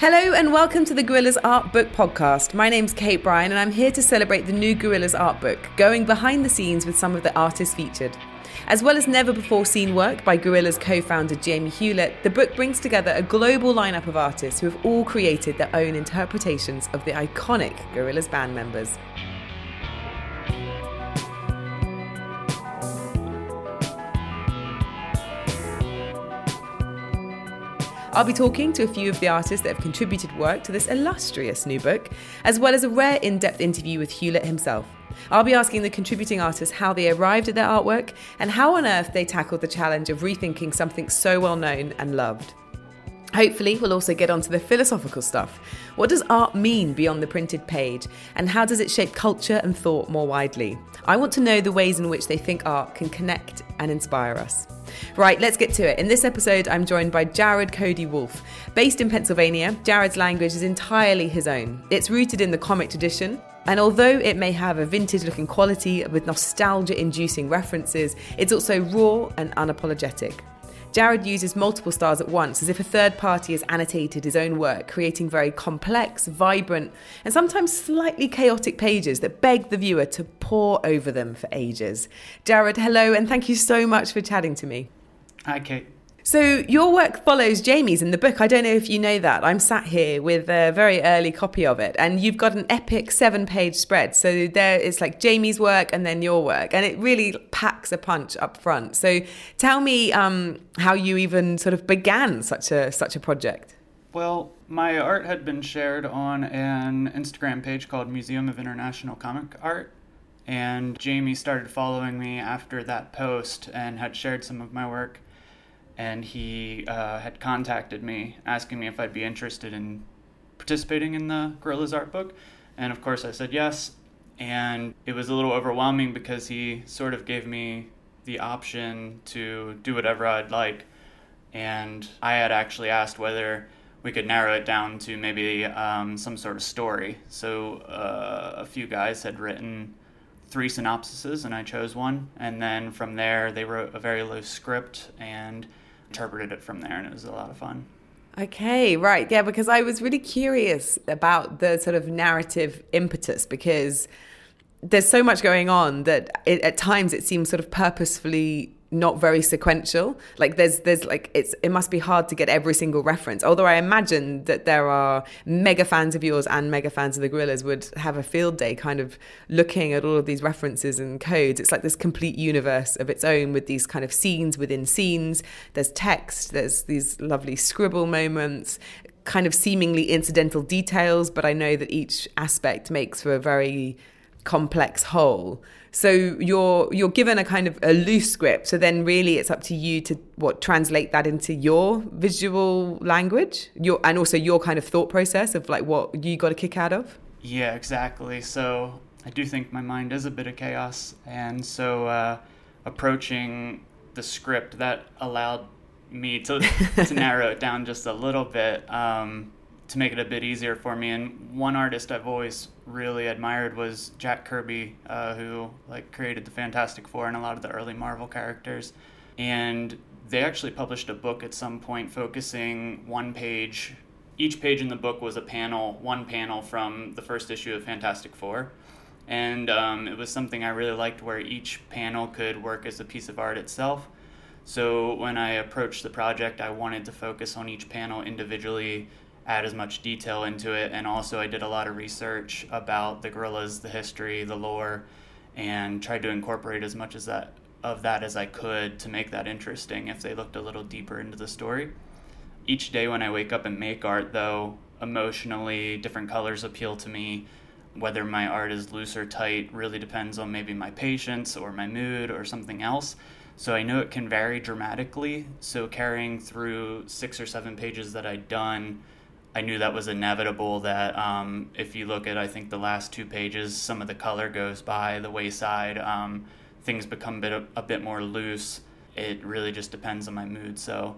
Hello and welcome to the Gorillaz Art Book Podcast. My name's Kate Bryan and I'm here to celebrate the new Gorillaz art book, going behind the scenes with some of the artists featured. As well as never before seen work by Gorillaz co founder Jamie Hewlett, the book brings together a global lineup of artists who have all created their own interpretations of the iconic Gorillaz band members. I'll be talking to a few of the artists that have contributed work to this illustrious new book, as well as a rare in depth interview with Hewlett himself. I'll be asking the contributing artists how they arrived at their artwork and how on earth they tackled the challenge of rethinking something so well known and loved. Hopefully, we'll also get onto the philosophical stuff. What does art mean beyond the printed page? And how does it shape culture and thought more widely? I want to know the ways in which they think art can connect and inspire us. Right, let's get to it. In this episode, I'm joined by Jared Cody Wolf. Based in Pennsylvania, Jared's language is entirely his own. It's rooted in the comic tradition, and although it may have a vintage looking quality with nostalgia inducing references, it's also raw and unapologetic. Jared uses multiple styles at once, as if a third party has annotated his own work, creating very complex, vibrant, and sometimes slightly chaotic pages that beg the viewer to pore over them for ages. Jared, hello, and thank you so much for chatting to me. Hi, Kate. So your work follows Jamie's in the book. I don't know if you know that. I'm sat here with a very early copy of it, and you've got an epic seven-page spread. So there it's like Jamie's work and then your work, and it really packs a punch up front. So tell me um, how you even sort of began such a such a project. Well, my art had been shared on an Instagram page called Museum of International Comic Art, and Jamie started following me after that post and had shared some of my work and he uh, had contacted me asking me if I'd be interested in participating in the Gorillaz art book. And of course, I said yes. And it was a little overwhelming because he sort of gave me the option to do whatever I'd like. And I had actually asked whether we could narrow it down to maybe um, some sort of story. So uh, a few guys had written three synopsises, and I chose one. And then from there, they wrote a very loose script and interpreted it from there, and it was a lot of fun. Okay, right. Yeah, because I was really curious about the sort of narrative impetus because there's so much going on that it, at times it seems sort of purposefully not very sequential. Like there's there's like it's it must be hard to get every single reference. Although i imagine that there are mega fans of yours and mega fans of the Gorillaz would have a field day kind of looking at all of these references and codes. It's like this complete universe of its own with these kind of scenes within scenes. There's text there's these lovely scribble moments kind of seemingly incidental details but i know that each aspect makes for a very complex whole so you're you're given a kind of a loose script. So then really it's up to you to what translate that into your visual language, your and also your kind of thought process of like what you got a kick out of. Yeah, exactly. So I do think my mind is a bit of chaos, and so uh, approaching the script that allowed me to to narrow it down just a little bit. Um, to make it a bit easier for me. And one artist I've always really admired was Jack Kirby, uh, who like created the Fantastic Four and a lot of the early Marvel characters. And they actually published a book at some point focusing one page. Each page in the book was a panel, one panel from the first issue of Fantastic Four. And um, it was something I really liked where each panel could work as a piece of art itself. So when I approached the project, I wanted to focus on each panel individually add as much detail into it. And also, I did a lot of research about the Gorillaz, the history, the lore, and tried to incorporate as much as that of that as I could to make that interesting if they looked a little deeper into the story. Each day when I wake up and make art, though, emotionally, different colors appeal to me. Whether my art is loose or tight really depends on maybe my patience or my mood or something else. So I know it can vary dramatically. So carrying through six or seven pages that I'd done, I knew that was inevitable. That um, if you look at, I think the last two pages, some of the color goes by the wayside. Um, things become a bit, a bit more loose. It really just depends on my mood. So,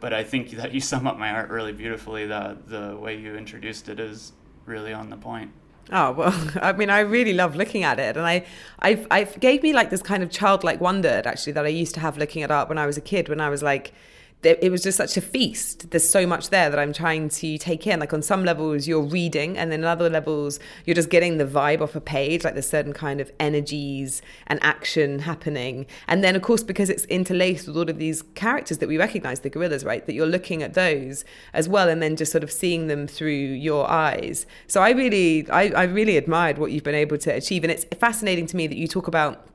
but I think that you sum up my art really beautifully. The the way you introduced it is really on the point. Oh well, I mean, I really love looking at it, and I, I, I gave me like this kind of childlike wonder actually that I used to have looking at art when I was a kid. When I was like it was just such a feast. There's so much there that I'm trying to take in. Like on some levels, you're reading, and then on other levels, you're just getting the vibe off a page. Like there's certain kind of energies and action happening. And then, of course, because it's interlaced with all of these characters that we recognize, the Gorillaz, right? That you're looking at those as well, and then just sort of seeing them through your eyes. So I really, I, I really admired what you've been able to achieve, and it's fascinating to me that you talk about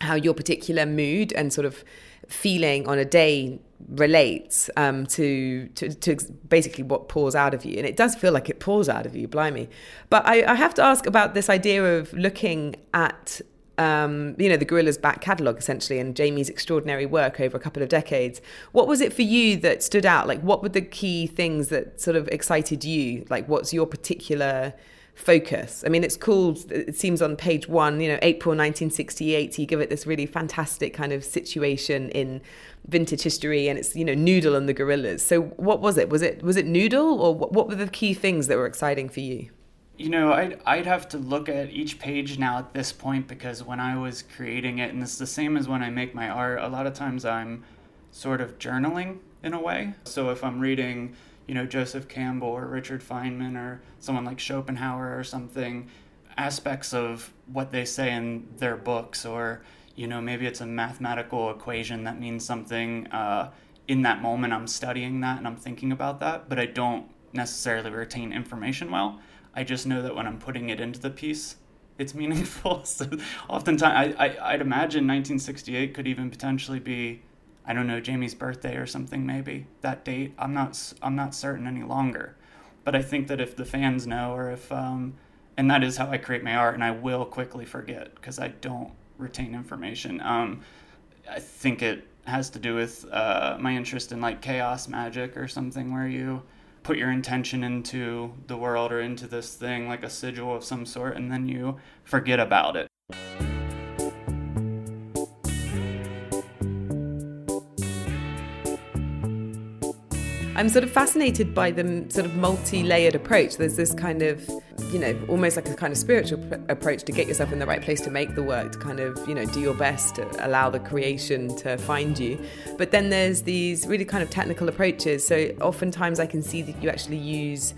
how your particular mood and sort of feeling on a day relates um, to, to, to basically what pours out of you, and it does feel like it pours out of you, blimey. But I, I have to ask about this idea of looking at um, you know, the Gorillaz' back catalogue essentially and Jamie's extraordinary work over a couple of decades. What was it for you that stood out? Like, what were the key things that sort of excited you? Like, what's your particular focus. I mean, it's called, it seems on page one, you know, April 1968, you give it this really fantastic kind of situation in vintage history and it's, you know, Noodle and the Gorillaz. So what was it? Was it, was it Noodle or what were the key things that were exciting for you? You know, I'd, I'd have to look at each page now at this point because when I was creating it, and it's the same as when I make my art, a lot of times I'm sort of journaling in a way. So if I'm reading you know Joseph Campbell or Richard Feynman or someone like Schopenhauer or something aspects of what they say in their books or you know maybe it's a mathematical equation that means something uh, in that moment i'm studying that and i'm thinking about that but i don't necessarily retain information well. I just know that when i'm putting it into the piece it's meaningful. So oftentimes I, I, i'd imagine 1968 could even potentially be I don't know Jamie's birthday or something maybe that date. I'm not I'm not certain any longer, but I think that if the fans know or if um, and that is how I create my art, and I will quickly forget because I don't retain information. Um, I think it has to do with uh, my interest in like chaos magic or something where you put your intention into the world or into this thing like a sigil of some sort and then you forget about it I'm sort of fascinated by the sort of multi-layered approach. There's this kind of, you know, almost like a kind of spiritual pr- approach to get yourself in the right place to make the work, to kind of, you know, do your best to allow the creation to find you. But then there's these really kind of technical approaches. So oftentimes I can see that you actually use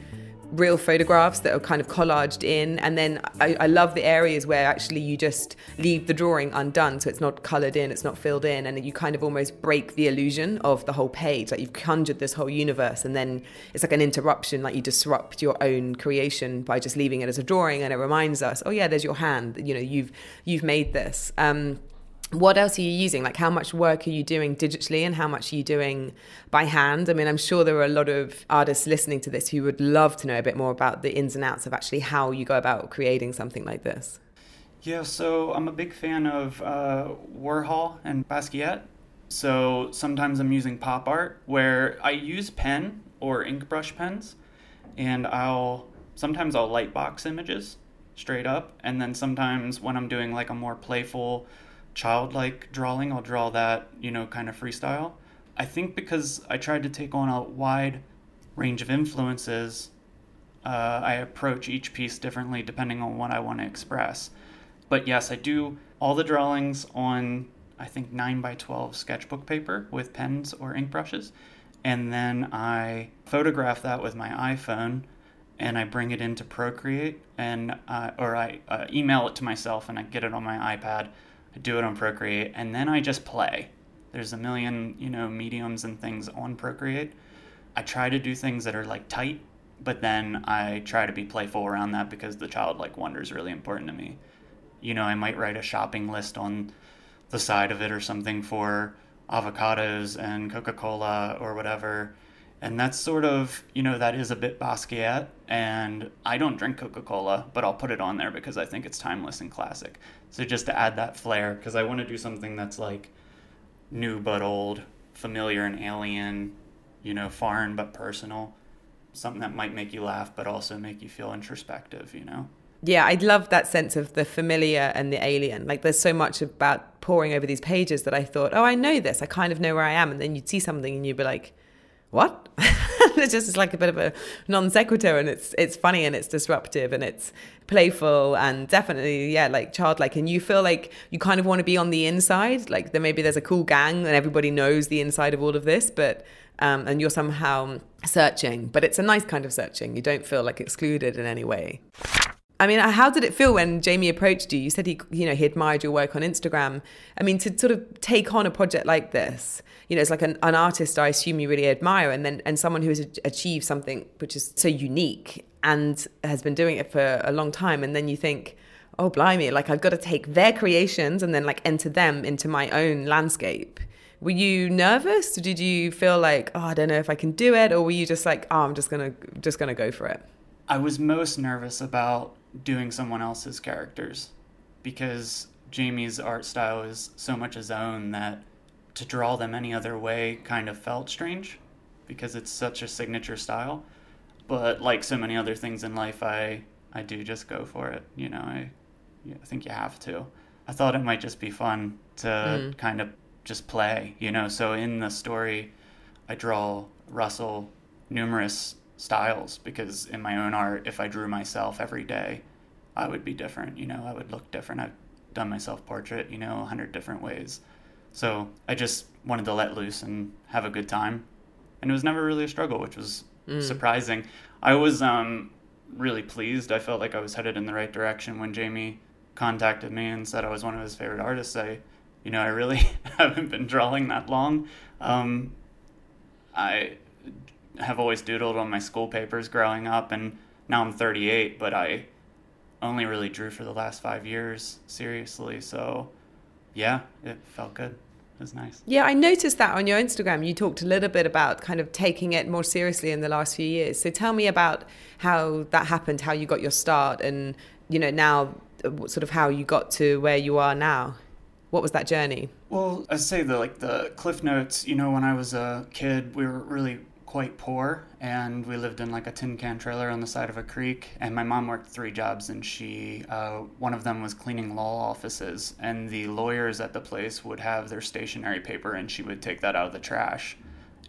real photographs that are kind of collaged in. And then I, I, love the areas where actually you just leave the drawing undone. So it's not colored in, it's not filled in. And you kind of almost break the illusion of the whole page. Like you've conjured this whole universe. And then it's like an interruption, like you disrupt your own creation by just leaving it as a drawing. And it reminds us, oh, yeah, there's your hand. You know, you've, you've made this. Um, what else are you using? Like, how much work are you doing digitally and how much are you doing by hand? I mean, I'm sure there are a lot of artists listening to this who would love to know a bit more about the ins and outs of actually how you go about creating something like this. Yeah, so I'm a big fan of uh, Warhol and Basquiat. So sometimes I'm using pop art where I use pen or ink brush pens, and I'll sometimes I'll light box images straight up, and then sometimes when I'm doing like a more playful childlike drawing, I'll draw that, you know, kind of freestyle. I think because I tried to take on a wide range of influences, uh, I approach each piece differently depending on what I want to express. But yes, I do all the drawings on, I think, 9 by 12 sketchbook paper with pens or ink brushes. And then I photograph that with my iPhone and I bring it into Procreate and uh, or I uh, email it to myself and I get it on my iPad I do it on Procreate, and then I just play. There's a million, you know, mediums and things on Procreate. I try to do things that are like tight, but then I try to be playful around that because the childlike wonder is really important to me. You know, I might write a shopping list on the side of it or something for avocados and Coca Cola or whatever. And that's sort of, you know, that is a bit Basquiat. And I don't drink Coca Cola, but I'll put it on there because I think it's timeless and classic. So just to add that flair, because I want to do something that's like new but old, familiar and alien, you know, foreign but personal. Something that might make you laugh, but also make you feel introspective, you know? Yeah, I love that sense of the familiar and the alien. Like, there's so much about poring over these pages that I thought, oh, I know this. I kind of know where I am. And then you'd see something and you'd be like, what? it's just like a bit of a non sequitur, and it's it's funny and it's disruptive and it's playful and definitely yeah like childlike. And you feel like you kind of want to be on the inside, like there maybe there's a cool gang and everybody knows the inside of all of this, but um, and you're somehow searching, but it's a nice kind of searching. You don't feel like excluded in any way. I mean, how did it feel when Jamie approached you? You said he, you know, he admired your work on Instagram. I mean, to sort of take on a project like this, you know, it's like an, an artist I assume you really admire, and then and someone who has achieved something which is so unique and has been doing it for a long time, and then you think, oh blimey, like I've got to take their creations and then like enter them into my own landscape. Were you nervous? Did you feel like, oh, I don't know if I can do it, or were you just like, oh, I'm just gonna just gonna go for it? I was most nervous about doing someone else's characters because Jamie's art style is so much his own that to draw them any other way kind of felt strange because it's such a signature style. But like so many other things in life, I I do just go for it. You know, I, I think you have to. I thought it might just be fun to mm. kind of just play. You know, so in the story, I draw Russell numerous styles because in my own art, if I drew myself every day, I would be different. You know, I would look different. I've done my self portrait, you know, a hundred different ways. So I just wanted to let loose and have a good time, and it was never really a struggle, which was mm. surprising. I was um, really pleased. I felt like I was headed in the right direction when Jamie contacted me and said I was one of his favorite artists. I, you know, I really haven't been drawing that long. Um, I have always doodled on my school papers growing up, and now I'm 38, but I only really drew for the last five years seriously. So, yeah, it felt good. It was nice. Yeah, I noticed that on your Instagram. You talked a little bit about kind of taking it more seriously in the last few years. So tell me about how that happened, how you got your start, and you know now uh, sort of how you got to where you are now. What was that journey? Well, I say the like the cliff notes. You know, when I was a kid, we were really quite poor and we lived in like a tin can trailer on the side of a creek and my mom worked three jobs and she uh, one of them was cleaning law offices and the lawyers at the place would have their stationery paper and she would take that out of the trash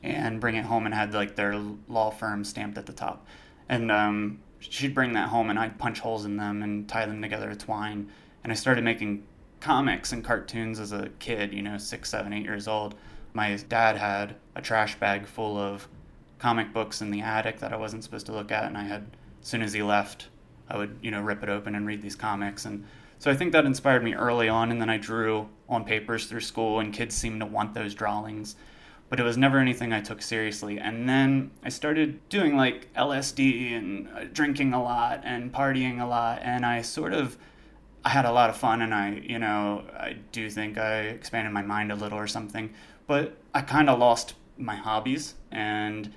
and bring it home and had like their law firm stamped at the top. And um, she'd bring that home and i'd punch holes in them and tie them together with twine. And i started making comics and cartoons as a kid you know six seven eight years old. My dad had a trash bag full of comic books in the attic that I wasn't supposed to look at, and I had as soon as he left, I would you know rip it open and read these comics, and so I think that inspired me early on, and then I drew on papers through school, and kids seemed to want those drawings, but it was never anything I took seriously. And then I started doing like LSD and uh, drinking a lot and partying a lot, and I sort of I had a lot of fun, and I you know I do think I expanded my mind a little or something, but I kind of lost my hobbies and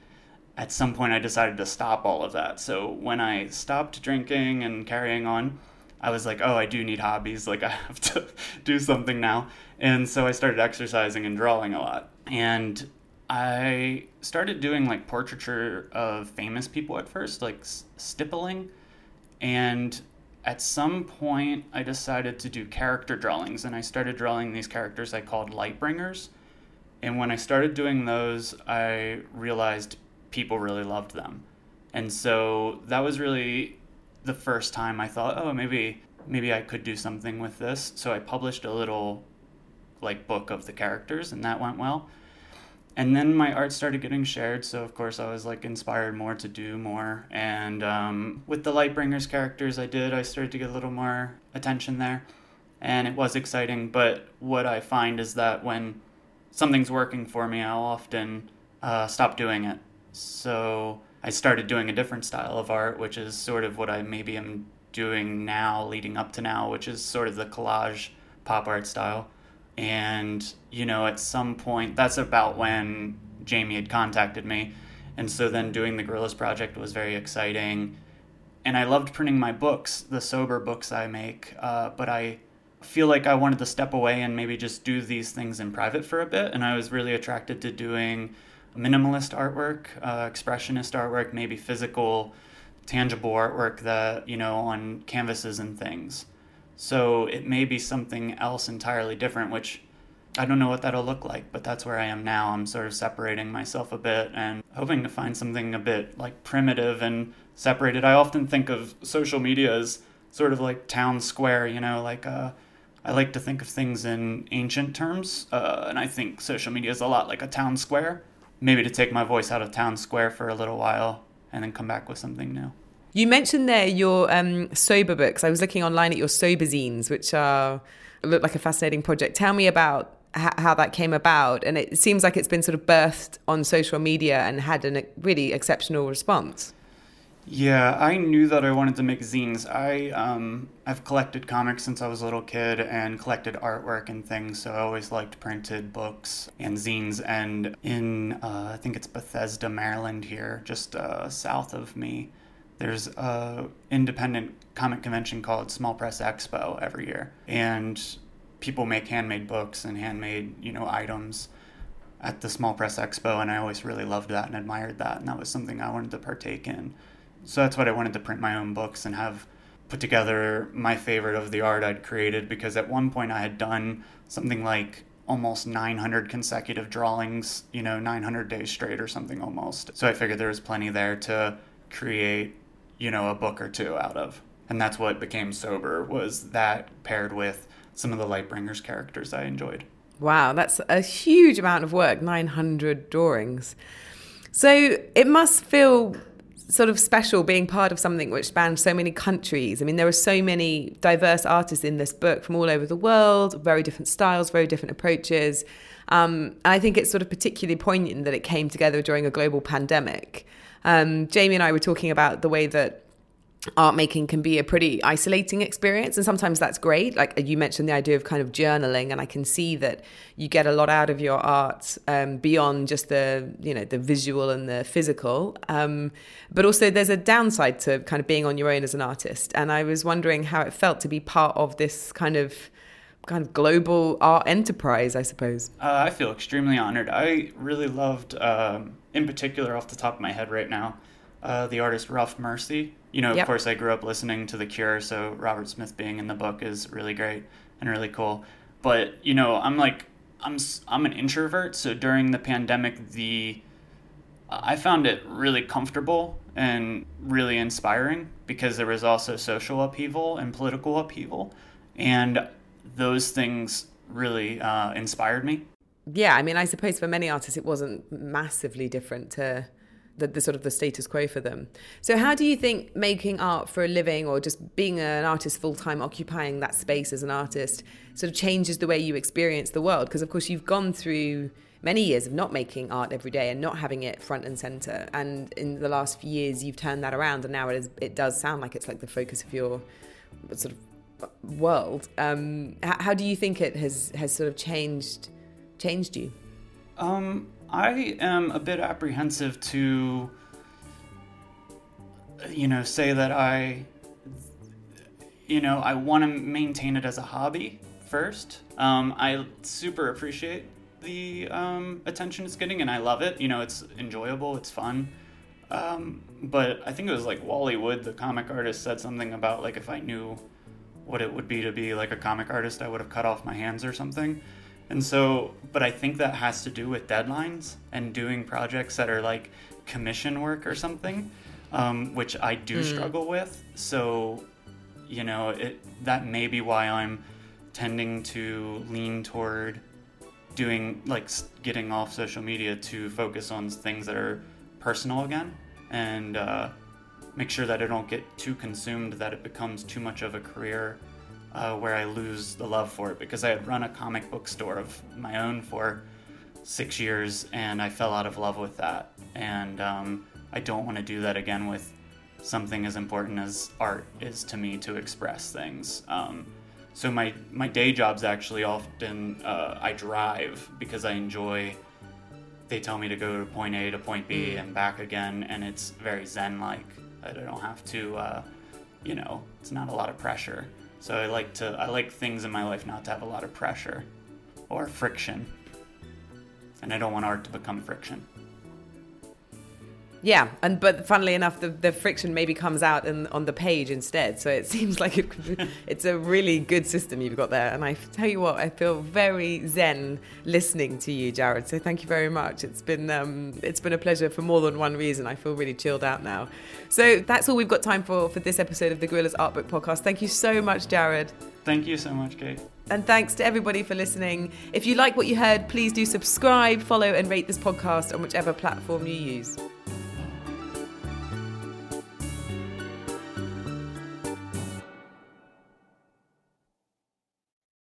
at some point I decided to stop all of that. So when I stopped drinking and carrying on, I was like, oh, I do need hobbies. Like I have to do something now. And so I started exercising and drawing a lot. And I started doing like portraiture of famous people at first, like stippling. And at some point, I decided to do character drawings. And I started drawing these characters I called light bringers. And when I started doing those, I realized people really loved them. And so that was really the first time I thought, oh, maybe maybe I could do something with this. So I published a little like book of the characters and that went well. And then my art started getting shared, so of course I was like inspired more to do more. And um, with the Lightbringers characters I did, I started to get a little more attention there, and it was exciting. But what I find is that when something's working for me, I'll often uh, stop doing it so I started doing a different style of art, which is sort of what I maybe am doing now, leading up to now, which is sort of the collage pop art style. And, you know, at some point, that's about when Jamie had contacted me. And so then doing the Gorillaz Project was very exciting. And I loved printing my books, the sober books I make, uh, but I feel like I wanted to step away and maybe just do these things in private for a bit. And I was really attracted to doing minimalist artwork, uh, expressionist artwork, maybe physical, tangible artwork that, you know, on canvases and things. So it may be something else entirely different, which I don't know what that'll look like, but that's where I am now. I'm sort of separating myself a bit and hoping to find something a bit like primitive and separated. I often think of social media as sort of like town square, you know, like uh, I like to think of things in ancient terms, uh, and I think social media is a lot like a town square maybe to take my voice out of town square for a little while and then come back with something new. You mentioned there your um, sober books. I was looking online at your sober zines, which are look like a fascinating project. Tell me about how that came about, and it seems like it's been sort of birthed on social media and had a really exceptional response. Yeah, I knew that I wanted to make zines. I um, I've collected comics since I was a little kid and collected artwork and things. So I always liked printed books and zines. And in uh, I think it's Bethesda, Maryland, here, just uh, south of me, there's a independent comic convention called Small Press Expo every year, and people make handmade books and handmade you know items at the Small Press Expo, and I always really loved that and admired that, and that was something I wanted to partake in. So that's what I wanted to print my own books and have put together my favorite of the art I'd created because at one point I had done something like almost 900 consecutive drawings, you know, 900 days straight or something almost. So I figured there was plenty there to create, you know, a book or two out of. And that's what became Sober was that paired with some of the Lightbringers characters I enjoyed. Wow, that's a huge amount of work, 900 drawings. So it must feel sort of special being part of something which spans so many countries. I mean, there are so many diverse artists in this book from all over the world, very different styles, very different approaches. Um, I think it's sort of particularly poignant that it came together during a global pandemic. Um, Jamie and I were talking about the way that art making can be a pretty isolating experience and sometimes that's great. Like you mentioned the idea of kind of journaling and i can see that you get a lot out of your art um, beyond just the you know the visual and the physical. Um, but also there's a downside to kind of being on your own as an artist and i was wondering how it felt to be part of this kind of kind of global art enterprise i suppose. Uh, i feel extremely honored. I really loved um, in particular off the top of my head right now uh, the artist Ralph Mercy. You know, of yep. course, I grew up listening to The Cure, so Robert Smith being in the book is really great and really cool. But you know, I'm like, I'm I'm an introvert, so during the pandemic, the I found it really comfortable and really inspiring because there was also social upheaval and political upheaval, and those things really uh, inspired me. Yeah, I mean, I suppose for many artists, it wasn't massively different to the, the, sort of the status quo for them. So how do you think making art for a living or just being an artist full time, occupying that space as an artist, sort of changes the way you experience the world? Because of course you've gone through many years of not making art every day and not having it front and center. And in the last few years, you've turned that around, and now it is it does sound like it's like the focus of your sort of world. Um, how, how do you think it has has sort of changed changed you? Um, I am a bit apprehensive to, you know, say that I, you know, I want to maintain it as a hobby first. Um, I super appreciate the um, attention it's getting, and I love it. You know, it's enjoyable, it's fun. Um, but I think it was like Wally Wood, the comic artist, said something about like if I knew what it would be to be like a comic artist, I would have cut off my hands or something. And so, but I think that has to do with deadlines and doing projects that are like commission work or something, um, which I do mm. struggle with. So, you know, it, that may be why I'm tending to lean toward doing like getting off social media to focus on things that are personal again and uh, make sure that I don't get too consumed that it becomes too much of a career uh, where I lose the love for it because I had run a comic book store of my own for six years and I fell out of love with that. And um, I don't want to do that again with something as important as art is to me to express things. Um, so my my day jobs actually often uh, I drive because I enjoy. They tell me to go to point A to point B mm. and back again, and it's very zen like. I don't have to, uh, you know, it's not a lot of pressure. So I like to I like things in my life not to have a lot of pressure or friction. And I don't want art to become friction. Yeah, and but funnily enough, the, the friction maybe comes out in, on the page instead. So it seems like it it's a really good system you've got there. And I tell you what, I feel very zen listening to you, Jared. So thank you very much. It's been um, it's been a pleasure for more than one reason. I feel really chilled out now. So that's all we've got time for for this episode of the Gorillaz Art Book Podcast. Thank you so much, Jared. Thank you so much, Kate. And thanks to everybody for listening. If you like what you heard, please do subscribe, follow, and rate this podcast on whichever platform you use.